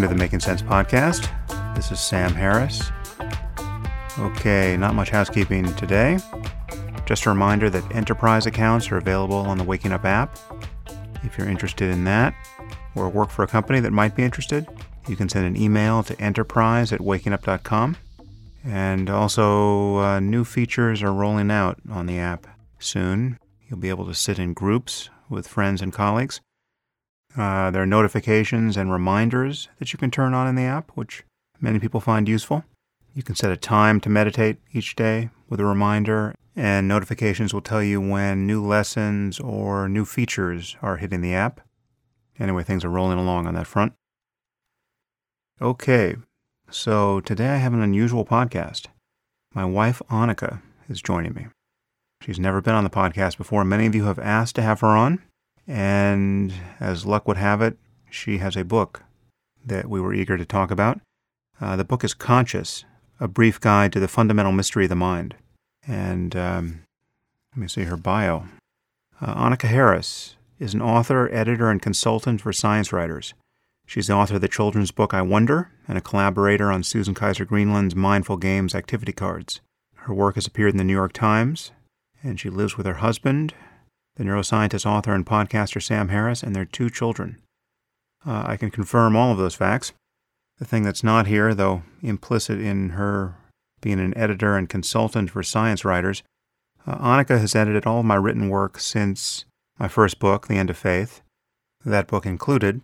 Welcome to the Making Sense podcast. This is Sam Harris. Okay, not much housekeeping today. Just a reminder that enterprise accounts are available on the Waking Up app. If you're interested in that or work for a company that might be interested, you can send an email to enterprise at wakingup.com. And also, uh, new features are rolling out on the app soon. You'll be able to sit in groups with friends and colleagues. Uh, there are notifications and reminders that you can turn on in the app, which many people find useful. You can set a time to meditate each day with a reminder, and notifications will tell you when new lessons or new features are hitting the app. Anyway, things are rolling along on that front. Okay, so today I have an unusual podcast. My wife, Annaka, is joining me. She's never been on the podcast before. Many of you have asked to have her on, and as luck would have it, she has a book that we were eager to talk about. Uh, the book is Conscious A Brief Guide to the Fundamental Mystery of the Mind. And um, let me see her bio. Uh, Annaka Harris is an author, editor, and consultant for science writers. She's the author of the children's book I Wonder and a collaborator on Susan Kaiser Greenland's Mindful Games activity cards. Her work has appeared in the New York Times, and she lives with her husband, the neuroscientist, author, and podcaster Sam Harris, and their two children. Uh, I can confirm all of those facts. The thing that's not here, though implicit in her being an editor and consultant for science writers, uh, Annaka has edited all of my written work since my first book, The End of Faith. That book included,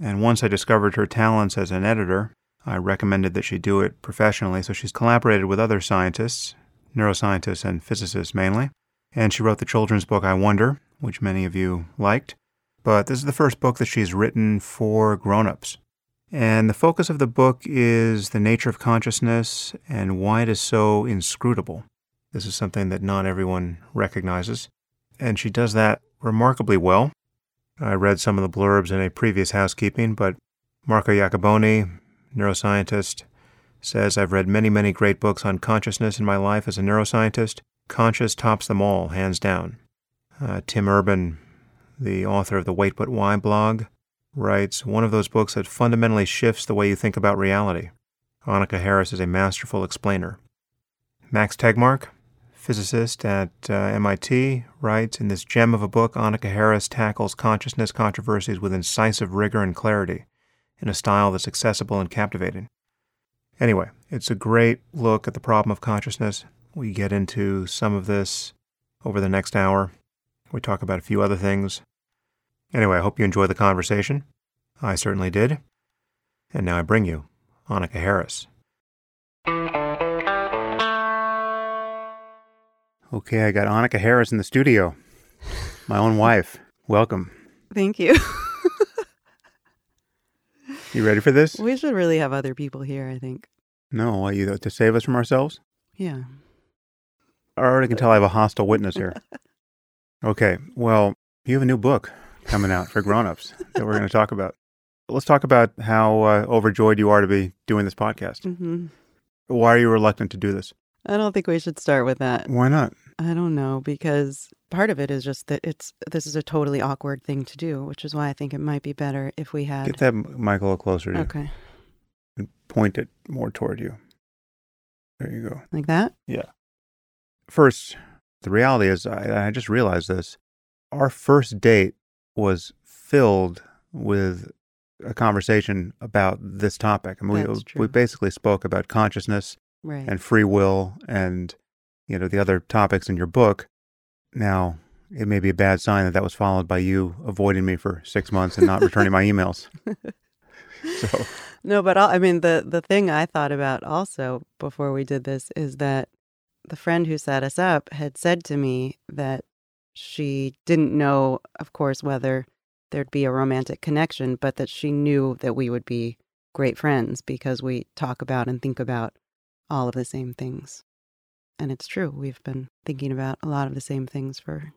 and once I discovered her talents as an editor, I recommended that she do it professionally, so she's collaborated with other scientists, neuroscientists and physicists mainly. And she wrote the children's book I Wonder, which many of you liked. But this is the first book that she's written for grown-ups. And the focus of the book is the nature of consciousness and why it is so inscrutable. This is something that not everyone recognizes. And she does that remarkably well. I read some of the blurbs in a previous housekeeping, but Marco Iacoboni, neuroscientist, says I've read many, many great books on consciousness in my life as a neuroscientist. Conscious tops them all, hands down. Uh, Tim Urban, the author of the Wait But Why blog, writes one of those books that fundamentally shifts the way you think about reality. Annaka Harris is a masterful explainer. Max Tegmark, physicist at uh, MIT, writes In this gem of a book, Annaka Harris tackles consciousness controversies with incisive rigor and clarity in a style that's accessible and captivating. Anyway, it's a great look at the problem of consciousness. We get into some of this over the next hour. We talk about a few other things. Anyway, I hope you enjoy the conversation. I certainly did. And now I bring you Annaka Harris. Okay, I got Annaka Harris in the studio. My own wife. Welcome. Thank you. You ready for this? we should really have other people here, I think. No, you to save us from ourselves? Yeah. I already can tell I have a hostile witness here. Okay, well, you have a new book coming out for grown-ups that we're going to talk about. Let's talk about how uh, overjoyed you are to be doing this podcast. hmm Why are you reluctant to do this? I don't think we should start with that. Why not? I don't know because part of it is just that it's this is a totally awkward thing to do, which is why I think it might be better if we had Get that mic a little closer to you Okay. and point it more toward you. There you go. Like that? Yeah. First, the reality is, I, I just realized this. Our first date was filled with a conversation about this topic. I mean, we, we basically spoke about consciousness Right. and free will and, you know, the other topics in your book. Now, it may be a bad sign that that was followed by you avoiding me for six months and not returning my emails. So, No, but I mean the the thing I thought about also before we did this is that the friend who set us up had said to me that she didn't know, of course, whether there'd be a romantic connection, but that she knew that we would be great friends because we talk about and think about all of the same things. And it's true. We've been thinking about a lot of the same things for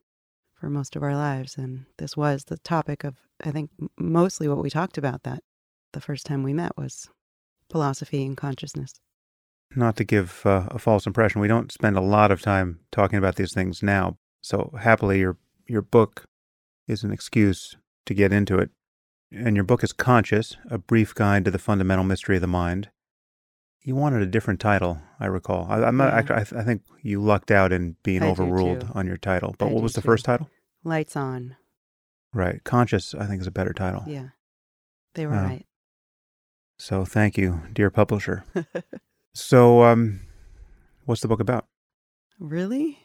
for most of our lives and this was the topic of I think mostly what we talked about that the first time we met was philosophy and consciousness. Not to give uh, a false impression, we don't spend a lot of time talking about these things now. So happily, your your book is an excuse to get into it. and your book is Conscious A Brief Guide to the Fundamental Mystery of the Mind. You wanted a different title, I recall. I, am not, Yeah. I, I think you lucked out in being I overruled on your title. But I what was the too. first title? Lights on. Right. Conscious, I think, is a better title. Yeah. They were Oh. right. So thank you, dear publisher. So, um, what's the book about? really?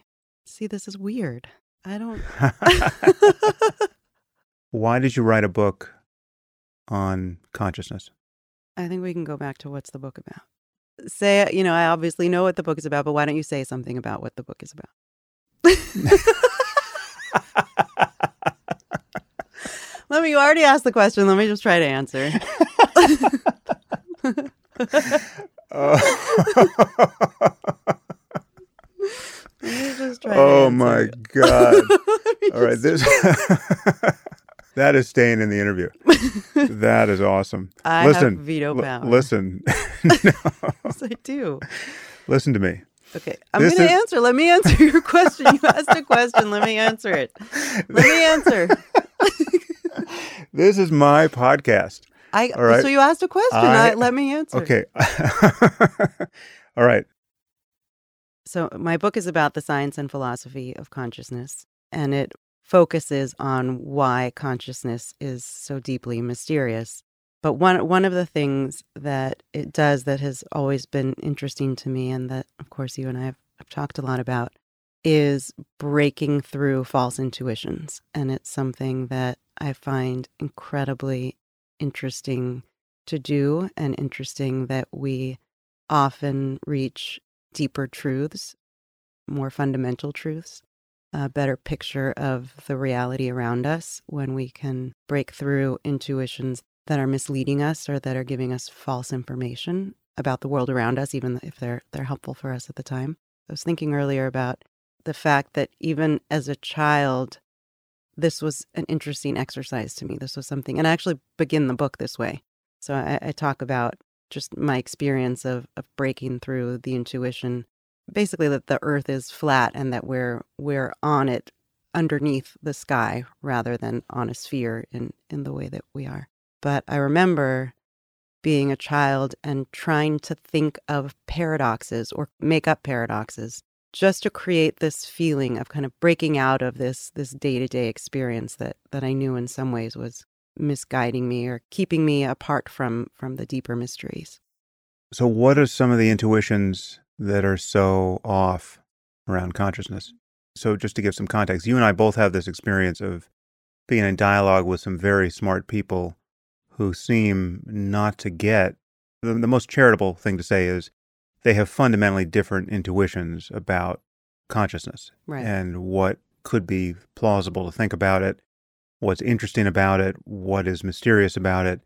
See, this is weird. I don't. Why did you write a book on consciousness? I think we can go back to what's the book about. Say, you know, I obviously know what the book is about, but why don't you say something about what the book is about? Let me, you already asked the question. Let me just try to answer. Uh, Let me just try to oh my god! All right, this that is staying in the interview. That is awesome. I listen, have veto L- power. listen, no, Yes, I do. listen to me. Okay, I'm going to is- answer. Let me answer your question. You asked a question. Let me answer it. Let me answer. This is my podcast. I All right. so you asked a question. I- I, let me answer. Okay. All right. So my book is about the science and philosophy of consciousness, and it focuses on why consciousness is so deeply mysterious. But one one of the things that it does that has always been interesting to me, and that of course you and I have, have talked a lot about, is breaking through false intuitions, and it's something that I find incredibly interesting to do, and interesting that we often reach deeper truths, more fundamental truths, a better picture of the reality around us when we can break through intuitions that are misleading us or that are giving us false information about the world around us, even if they're they're helpful for us at the time. I was thinking earlier about the fact that even as a child, this was an interesting exercise to me. This was something, and I actually begin the book this way. So I, I talk about just my experience of of breaking through the intuition, basically that the Earth is flat and that we're we're on it underneath the sky rather than on a sphere in in the way that we are. But I remember being a child and trying to think of paradoxes or make up paradoxes just to create this feeling of kind of breaking out of this this day-to-day experience that that I knew in some ways was misguiding me or keeping me apart from from the deeper mysteries. So, what are some of the intuitions that are so off around consciousness? So, just to give some context, you and I both have this experience of being in dialogue with some very smart people who seem not to get the, the most charitable thing to say is they have fundamentally different intuitions about consciousness Right. and what could be plausible to think about it, what's interesting about it, what is mysterious about it.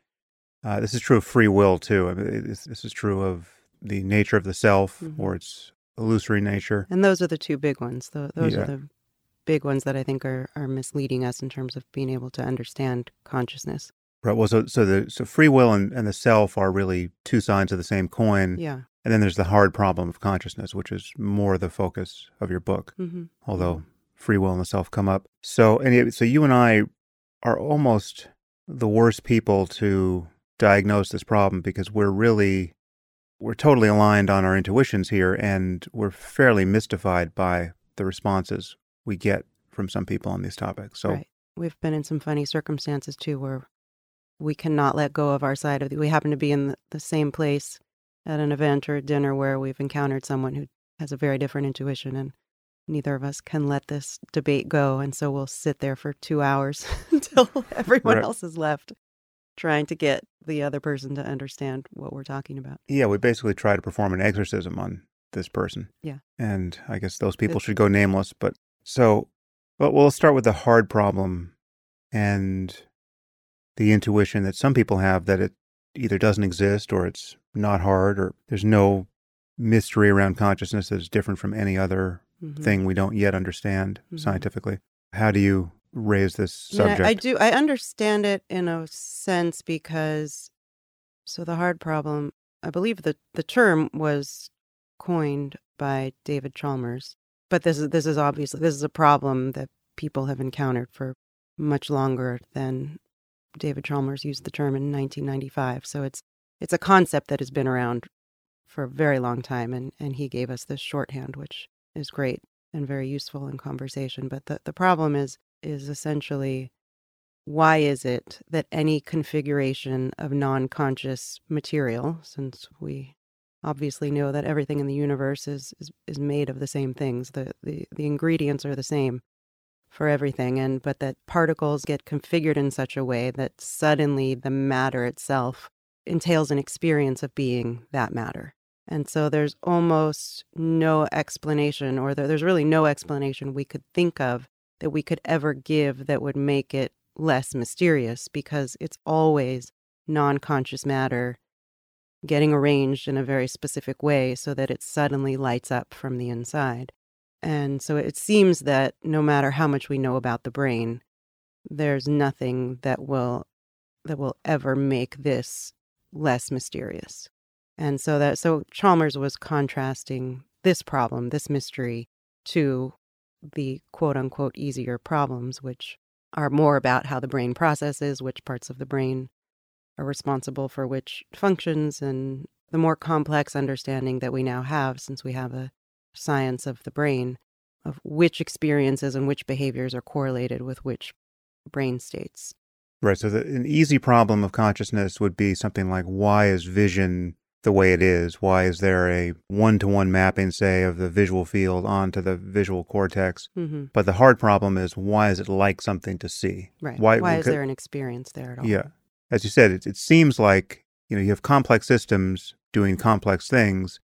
Uh, this is true of free will too. I mean, this, this is true of the nature of the self Mhm. or its illusory nature. And those are the two big ones. Tho- Those Yeah. are the big ones that I think are, are misleading us in terms of being able to understand consciousness. Right. Well, so so the so free will and, and the self are really two sides of the same coin. Yeah. And then there's the hard problem of consciousness, which is more the focus of your book. hmm although free will and the self come up. So, and so you and I are almost the worst people to diagnose this problem because we're really we're totally aligned on our intuitions here, and we're fairly mystified by the responses we get from some people on these topics. So, Right. We've been in some funny circumstances too where we cannot let go of our side of the, we happen to be in the, same place at an event or a dinner where we've encountered someone who has a very different intuition and neither of us can let this debate go and so we'll sit there for 2 hours until everyone Right. else is left trying to get the other person to understand what we're talking about. yeah, we basically try to perform an exorcism on this person. Yeah. And I guess those people Good. should go nameless. But so, but we'll start with the hard problem and the intuition that some people have that it either doesn't exist or it's not hard or there's no mystery around consciousness that is different from any other Mhm. thing we don't yet understand Mhm. scientifically. How do you raise this I mean, I- subject? I, do. I understand it in a sense because, so the hard problem, I believe that the term was coined by David Chalmers, but this is this is obviously this is a problem that people have encountered for much longer than David Chalmers used the term in 1995. So it's it's a concept that has been around for a very long time, and and he gave us this shorthand, which is great and very useful in conversation. But the the problem is is essentially why is it that any configuration of non-conscious material, since we obviously know that everything in the universe is is, is made of the same things, the, the the ingredients are the same for everything and but that particles get configured in such a way that suddenly the matter itself entails an experience of being that matter. And so there's almost no explanation or there's really no explanation we could think of that we could ever give that would make it less mysterious because it's always non-conscious matter getting arranged in a very specific way so that it suddenly lights up from the inside and so it seems that no matter how much we know about the brain, there's nothing that will that will ever make this less mysterious. And so that so Chalmers was contrasting this problem, this mystery to the quote unquote easier problems which are more about how the brain processes, which parts of the brain are responsible for which functions and the more complex understanding that we now have since we have a science of the brain of which experiences and which behaviors are correlated with which brain states. Right. So, the, an easy problem of consciousness would be something like why is vision the way it is? Why is there a one to one mapping, say, of the visual field onto the visual cortex? Mm-hmm. But the hard problem is why is it like something to see? Right. Why, why is there an experience there at all? Yeah. As you said, it, it seems like you know you have complex systems doing complex things.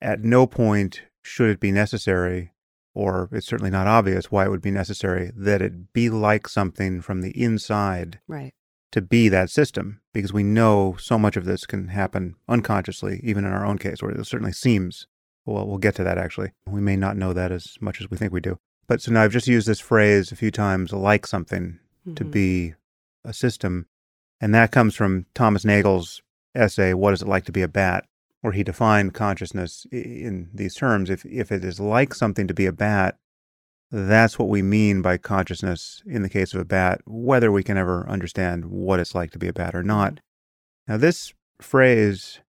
At no point should it be necessary, or it's certainly not obvious why it would be necessary, that it be like something from the inside right. to be that system, because we know so much of this can happen unconsciously, even in our own case, or it certainly seems. Well, we'll get to that actually. We may not know that as much as we think we do. But so now I've just used this phrase a few times, like something mm-hmm. to be a system. And that comes from Thomas Nagel's essay, What is it like to be a bat? Where he defined consciousness in these terms. If, if it is like something to be a bat, that's what we mean by consciousness in the case of a bat, whether we can ever understand what it's like to be a bat or not. Mm-hmm. Now, this phrase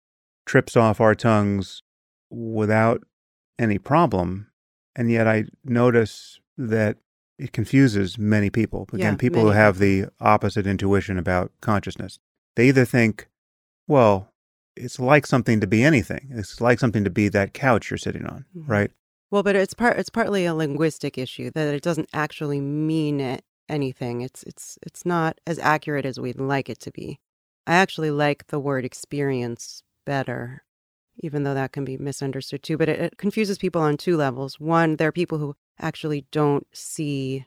trips off our tongues without any problem, and yet I notice that it confuses many people. Again, yeah, people who have the opposite intuition about consciousness. They either think, well, it's like something to be anything. It's like something to be that couch you're sitting on, mm-hmm. right? Well, but it's part it's partly a linguistic issue that it doesn't actually mean it, anything. It's it's it's not as accurate as we'd like it to be. I actually like the word experience better, even though that can be misunderstood too. But it, it confuses people on two levels. One, there are people who actually don't see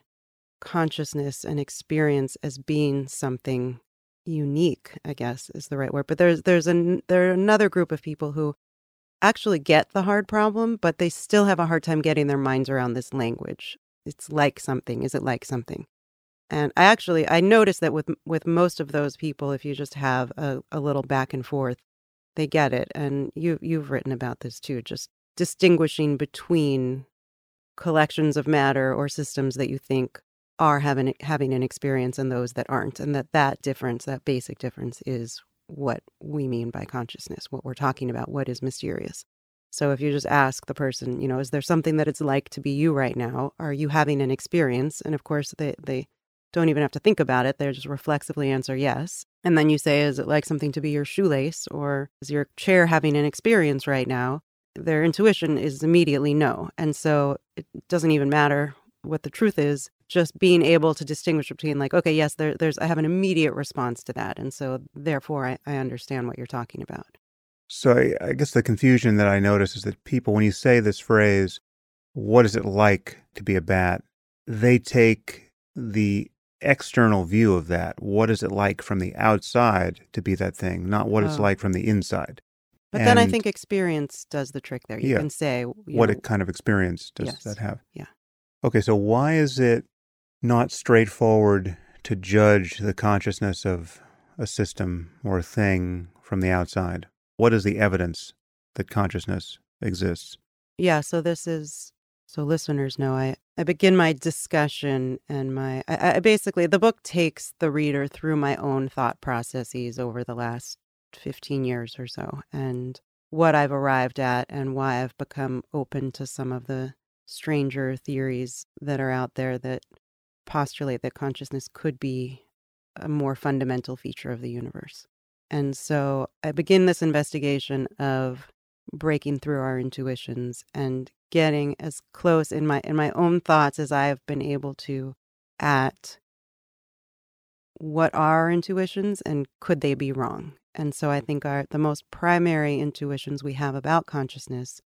consciousness and experience as being something unique, I guess is the right word. But there's there's an there are another group of people who actually get the hard problem, but they still have a hard time getting their minds around this language. It's like something. Is it like something? And I actually I noticed that with with most of those people, if you just have a, a little back and forth, they get it. And you you've written about this too, just distinguishing between collections of matter or systems that you think are having having an experience and those that aren't and that that difference that basic difference is what we mean by consciousness what we're talking about what is mysterious. So if you just ask the person you know is there something that it's like to be you right now? Are you having an experience? And of course they they don't even have to think about it. They just reflexively answer yes. And then you say is it like something to be your shoelace? Or is your chair having an experience right now? Their intuition is immediately no. And so it doesn't even matter what the truth is just being able to distinguish between like okay yes there, there's i have an immediate response to that and so therefore I, I understand what you're talking about. So I, I guess the confusion that i notice is that people when you say this phrase what is it like to be a bat? they take the external view of that what is it like from the outside to be that thing? not what oh. it's like from the inside. But and then i think experience does the trick there. You yeah, can say what know, kind of experience does yes, that have. Yeah. Okay so why is it not straightforward to judge the consciousness of a system or a thing from the outside. What is the evidence that consciousness exists? Yeah, so this is so listeners know, I, I begin my discussion and my, I, I basically, the book takes the reader through my own thought processes over the last 15 years or so and what I've arrived at and why I've become open to some of the stranger theories that are out there that postulate that consciousness could be a more fundamental feature of the universe. And so I begin this investigation of breaking through our intuitions and getting as close in my in my own thoughts as I have been able to at what are our intuitions and could they be wrong? And so I mm. think our the most primary intuitions we have about consciousness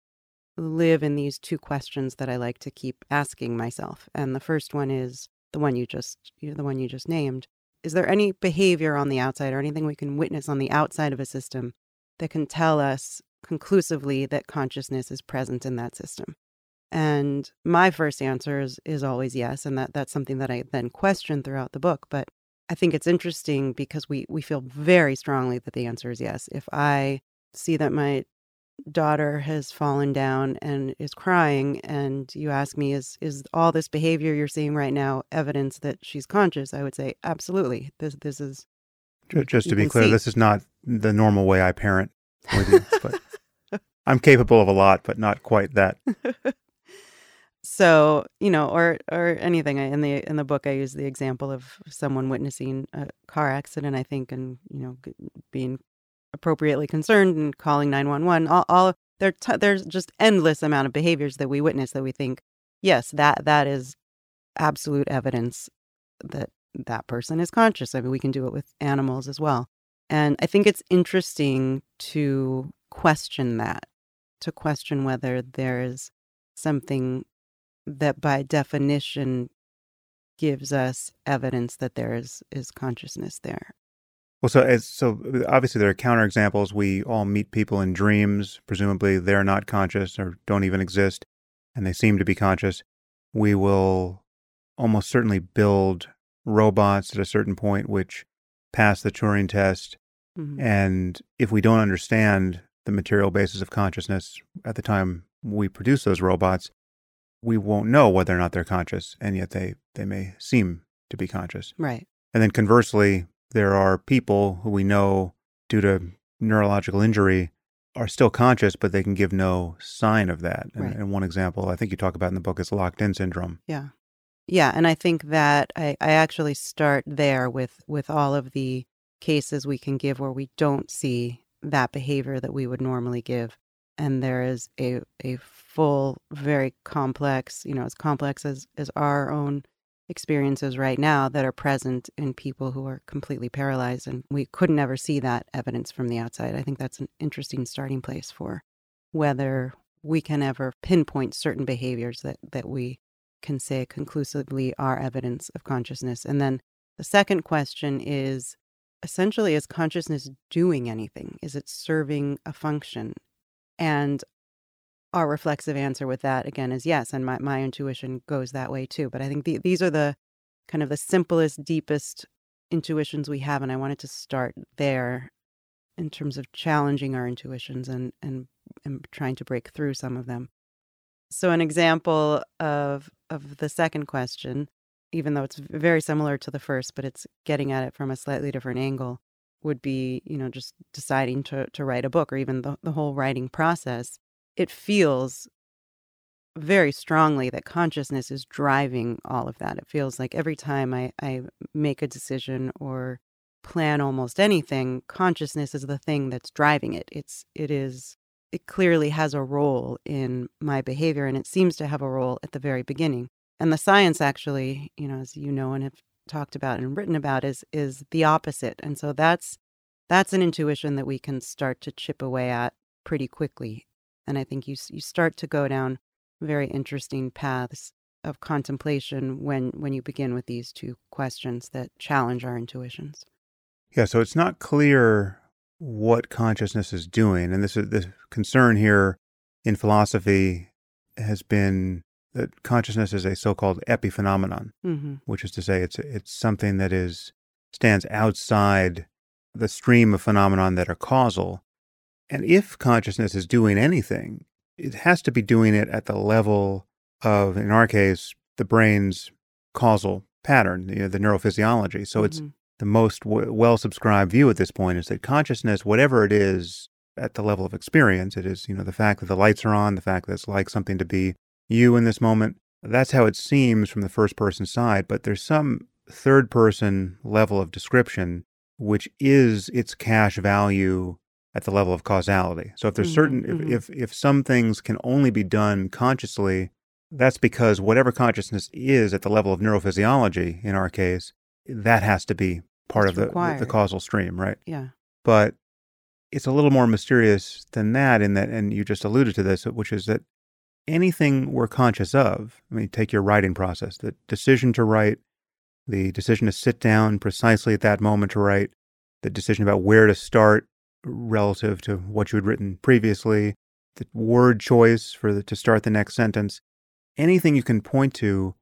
live in these two questions that I like to keep asking myself. And the first one is the one you just you know, the one you just named. Is there any behavior on the outside or anything we can witness on the outside of a system that can tell us conclusively that consciousness is present in that system? And my first answer is, is always yes. And that, that's something that I then question throughout the book. But I think it's interesting because we, we feel very strongly that the answer is yes. If I see that my daughter has fallen down and is crying and you ask me is is all this behavior you're seeing right now evidence that she's conscious? I would say absolutely. This this is just to be clear see. this is not the normal way i parent you but i'm capable of a lot but not quite that. So you know or or anything. In the in the book i use the example of someone witnessing a car accident i think and you know being appropriately concerned and calling 911 all, all there t- there's just endless amount of behaviors that we witness that we think yes that that is absolute evidence that that person is conscious. I mean we can do it with animals as well. And i think it's interesting to question that to question whether there's something that by definition gives us evidence that there is is consciousness there well, so as, so obviously there are counterexamples. We all meet people in dreams. Presumably, they're not conscious or don't even exist, and they seem to be conscious. We will almost certainly build robots at a certain point which pass the Turing test. Mm-hmm. And if we don't understand the material basis of consciousness at the time we produce those robots, we won't know whether or not they're conscious, and yet they they may seem to be conscious. Right. And then conversely, there are people who we know due to neurological injury are still conscious, but they can give no sign of that. And, right. and, one example I think you talk about in the book is locked in syndrome. Yeah. Yeah. And I think that I, I actually start there with, with all of the cases we can give where we don't see that behavior that we would normally give. And there is a, a full, very complex, you know, as complex as, as our own experiences right now that are present in people who are completely paralyzed. And we could never see that evidence from the outside. I think that's an interesting starting place for whether we can ever pinpoint certain behaviors that, that we can say conclusively are evidence of consciousness. And then the second question is essentially, is consciousness doing anything? Is it serving a function? And our reflexive answer with that again is yes and my, my intuition goes that way too but i think the, these are the kind of the simplest deepest intuitions we have and i wanted to start there in terms of challenging our intuitions and and, and trying to break through some of them. So an example of of the second question even though it's very similar to the first but it's getting at it from a slightly different angle would be you know just deciding to to write a book or even the, the whole writing process it feels very strongly that consciousness is driving all of that. It feels like every time I, I make a decision or plan almost anything, consciousness is the thing that's driving it. It's it is it clearly has a role in my behavior and it seems to have a role at the very beginning. And the science actually, you know, as you know and have talked about and written about is is the opposite. And so that's that's an intuition that we can start to chip away at pretty quickly and I think you you start to go down very interesting paths of contemplation when when you begin with these two questions that challenge our intuitions. Yeah, so it's not clear what consciousness is doing, and this is the concern here in philosophy has been that consciousness is a so-called epiphenomenon, mm-hmm. which is to say, it's it's something that is stands outside the stream of phenomenon that are causal, and if consciousness is doing anything, it has to be doing it at the level of, in our case, the brain's causal pattern, you know, the neurophysiology. So it's Mhm. the most w- well subscribed view at this point is that consciousness, whatever it is at the level of experience, it is, you know, the fact that the lights are on, the fact that it's like something to be you in this moment. That's how it seems from the first person side. But there's some third person level of description, which is its cash value at the level of causality. So if there's Mhm, certain, mhm. if, if, if some things can only be done consciously, that's because whatever consciousness is at the level of neurophysiology, in our case, that has to be part It's of the, the, the causal stream, right? Yeah. But it's a little more mysterious than that, in that, and you just alluded to this, which is that anything we're conscious of, I mean, take your writing process, the decision to write, the decision to sit down precisely at that moment to write, the decision about where to start relative to what you had written previously, the word choice for the, to start the next sentence, anything you can point to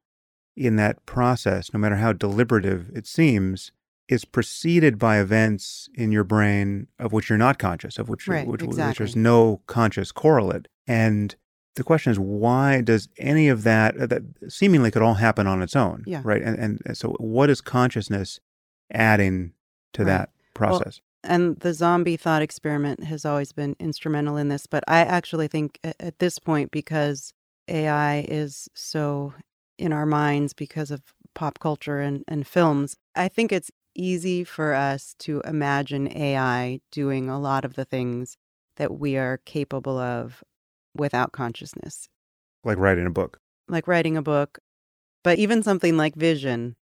in that process, no matter how deliberative it seems, is preceded by events in your brain of which you're not conscious, of which, Right, which, which there's no conscious correlate. And the question is, why does any of that, uh, that seemingly could all happen on its own? Yeah. Right. And, and so, what is consciousness adding to Right. that process? And the zombie thought experiment has always been instrumental in this. But I actually think at this point, because AI is so in our minds because of pop culture and, and films, I think it's easy for us to imagine AI doing a lot of the things that we are capable of without consciousness, like writing a book. like writing a book. But even something like vision,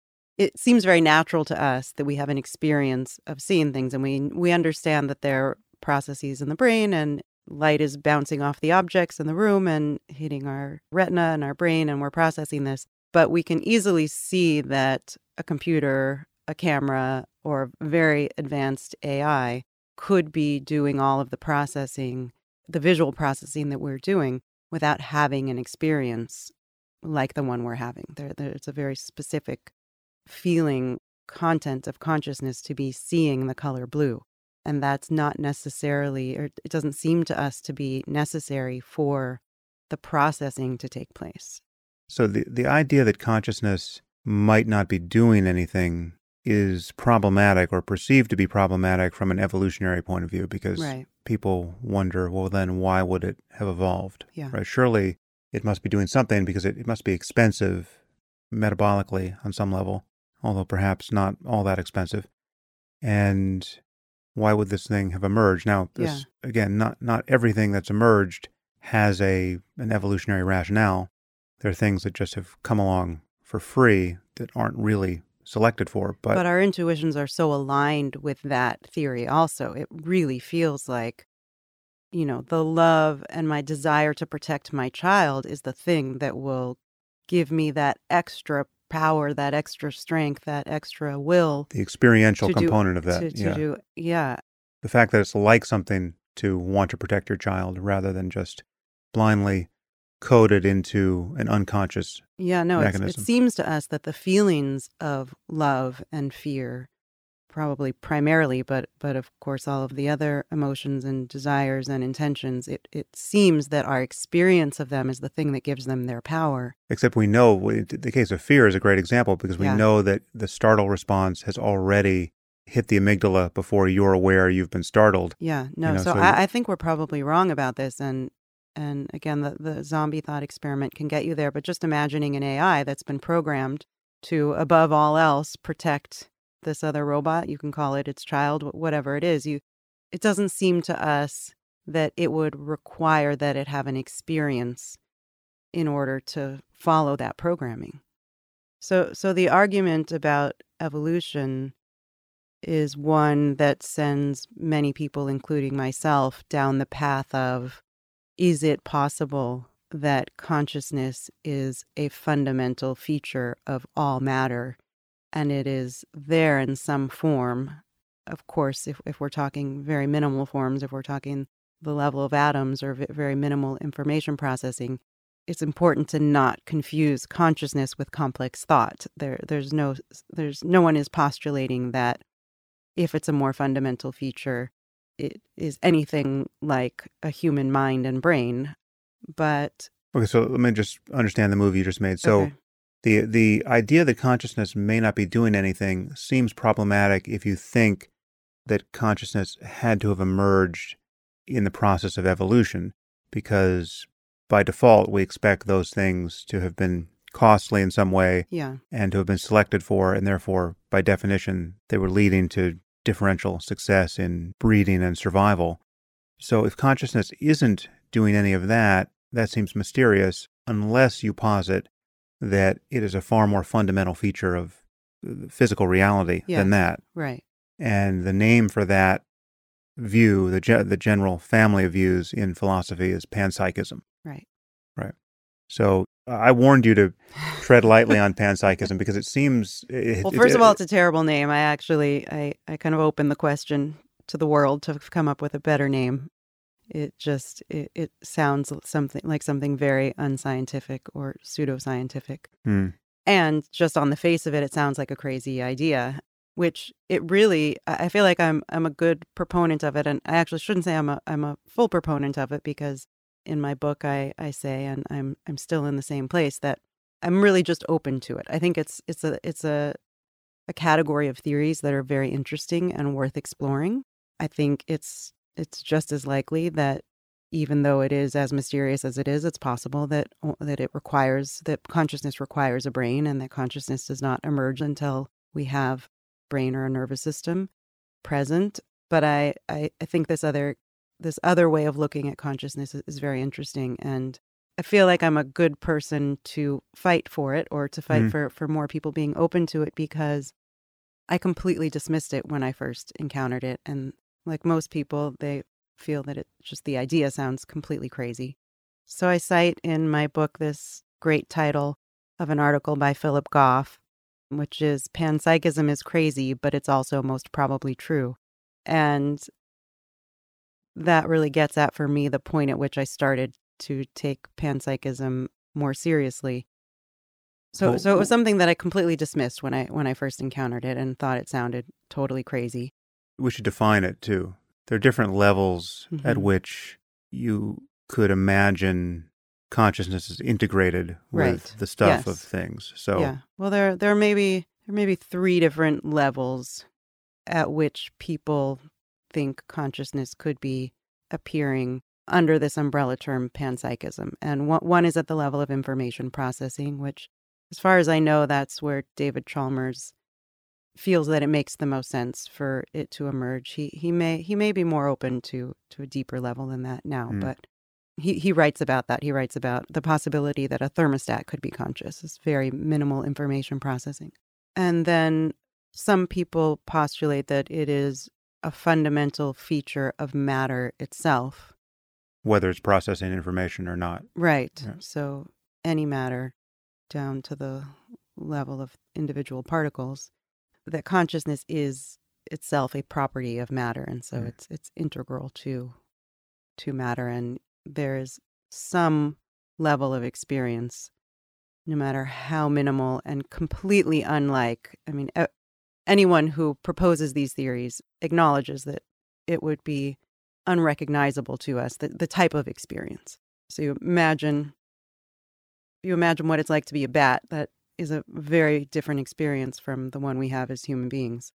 it seems very natural to us that we have an experience of seeing things and we we understand that there are processes in the brain and light is bouncing off the objects in the room and hitting our retina and our brain and we're processing this. But we can easily see that a computer a camera or very advanced AI could be doing all of the processing the visual processing that we're doing without having an experience like the one we're having. There it's a very specific feeling content of consciousness to be seeing the color blue. And that's not necessarily, or it doesn't seem to us to be necessary for the processing to take place. So the, the idea that consciousness might not be doing anything is problematic or perceived to be problematic from an evolutionary point of view because Right. people wonder, well, then why would it have evolved? Yeah. Right? Surely it must be doing something because it, it must be expensive metabolically on some level, although perhaps not all that expensive. And why would this thing have emerged? Now, this again, not not everything that's emerged has a an evolutionary rationale. There are things that just have come along for free that aren't really selected for. But, But, our intuitions are so aligned with that theory, also. It really feels like, you know, the love and my desire to protect my child is the thing that will give me that extra power, that extra strength, that extra will the experiential to do- component of that, to, to yeah, do. Yeah. the fact that it's like something to want to protect your child rather than just blindly coded into an unconscious Yeah, no, it seems to us that the feelings of love and fear, probably primarily, but but of course all of the other emotions and desires and intentions, it, it seems that our experience of them is the thing that gives them their power. Except we know we- the case of fear is a great example because we Yeah. know that the startle response has already hit the amygdala before you're aware you've been startled. Yeah, no, know, so, so I, I think we're probably wrong about this and and again the, the zombie thought experiment can get you there, but just imagining an AI that's been programmed to above all else protect this other robot, you can call it its child, whatever it is, you it doesn't seem to us that it would require that it have an experience in order to follow that programming. So so the argument about evolution is one that sends many people, including myself, down the path of is it possible that consciousness is a fundamental feature of all matter and it is there in some form? Of course, if, if we're talking very minimal forms, if we're talking the level of atoms or very minimal information processing, it's important to not confuse consciousness with complex thought. There, there's no, there's no one is postulating that if it's a more fundamental feature, it is anything like a human mind and brain. But Okay, so let me just understand the movie you just made. So Okay. The the idea that consciousness may not be doing anything seems problematic if you think that consciousness had to have emerged in the process of evolution, because by default we expect those things to have been costly in some way Yeah. and to have been selected for, and therefore, by definition, they were leading to differential success in breeding and survival. So, if consciousness isn't doing any of that, that seems mysterious unless you posit that it is a far more fundamental feature of uh, physical reality Yes. than that. Right. And the name for that view, the, ge- the general family of views in philosophy, is panpsychism. Right. Right. So, I warned you to tread lightly on panpsychism because it seems. It, Well, it- first of all, it's a terrible name. I actually, I, I kind of opened the question to the world to come up with a better name. It just, it, it sounds something like something very unscientific or pseudoscientific. Hmm. And just on the face of it, it sounds like a crazy idea, which it really, I I feel like I'm, I'm a good proponent of it. And I actually shouldn't say I'm a, I'm a full proponent of it because in my book, I, I say, and I'm, I'm still in the same place that I'm really just open to it. I think it's, it's a, it's a, a category of theories that are very interesting and worth exploring. I think it's, it's just as likely that even though it is as mysterious as it is, it's possible that that it requires that consciousness requires a brain, and that consciousness does not emerge until we have brain or a nervous system present. But I, I, I think this other this other way of looking at consciousness is, is very interesting, and I feel like I'm a good person to fight for it or to fight Mm. for for more people being open to it because I completely dismissed it when I first encountered it, and like most people, they feel that it just the idea sounds completely crazy. So I cite in my book this great title of an article by Philip Goff, which is Panpsychism is crazy, but it's also most probably true. And that really gets at for me the point at which I started to take panpsychism more seriously. So Well, so it was something that I completely dismissed when I when I first encountered it and thought it sounded totally crazy. We should define it too. There are different levels at Mhm. which you could imagine consciousness is integrated with the stuff of things. So, Yeah. Well, there there may be there may be three different levels at which people think consciousness could be appearing under this umbrella term panpsychism. And one, one is at the level of information processing, which, as far as I know, that's where David Chalmers feels that it makes the most sense for it to emerge. He he may he may be more open to to a deeper level than that now, Mm. but he he writes about that. He writes about the possibility that a thermostat could be conscious. It's very minimal information processing. And then some people postulate that it is a fundamental feature of matter itself. whether it's processing information or not. Right. Yeah. So any matter down to the level of individual particles, that consciousness is itself a property of matter and so Mm. it's it's integral to to matter and there is some level of experience no matter how minimal and completely unlike i mean anyone who proposes these theories acknowledges that it would be unrecognizable to us the, the type of experience so you imagine you imagine what it's like to be a bat that is a very different experience from the one we have as human beings.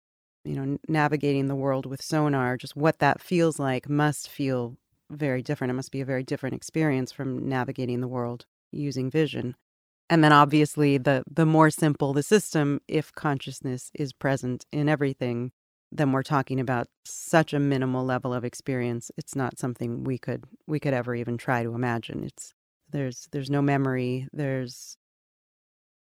You know navigating the world with sonar just what that feels like must feel very different. It must be a very different experience from navigating the world using vision. And then obviously the the more simple the system if consciousness is present in everything then we're talking about such a minimal level of experience. It's not something we could we could ever even try to imagine. It's there's there's no memory. There's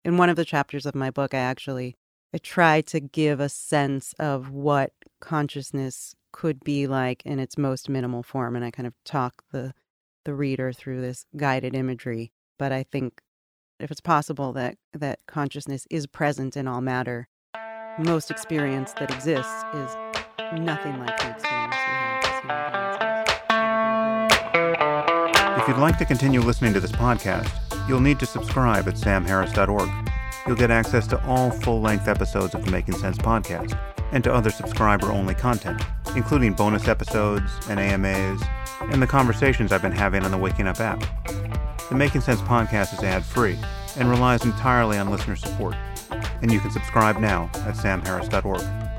in one of the chapters of my book i actually i try to give a sense of what consciousness could be like in its most minimal form and i kind of talk the the reader through this guided imagery but i think if it's possible that that consciousness is present in all matter most experience that exists is nothing like the experience we have. If you'd like to continue listening to this podcast, you'll need to subscribe at samharris.org. You'll get access to all full length episodes of the Making Sense podcast and to other subscriber only content, including bonus episodes and AMAs and the conversations I've been having on the Waking Up app. The Making Sense podcast is ad free and relies entirely on listener support. And you can subscribe now at samharris.org.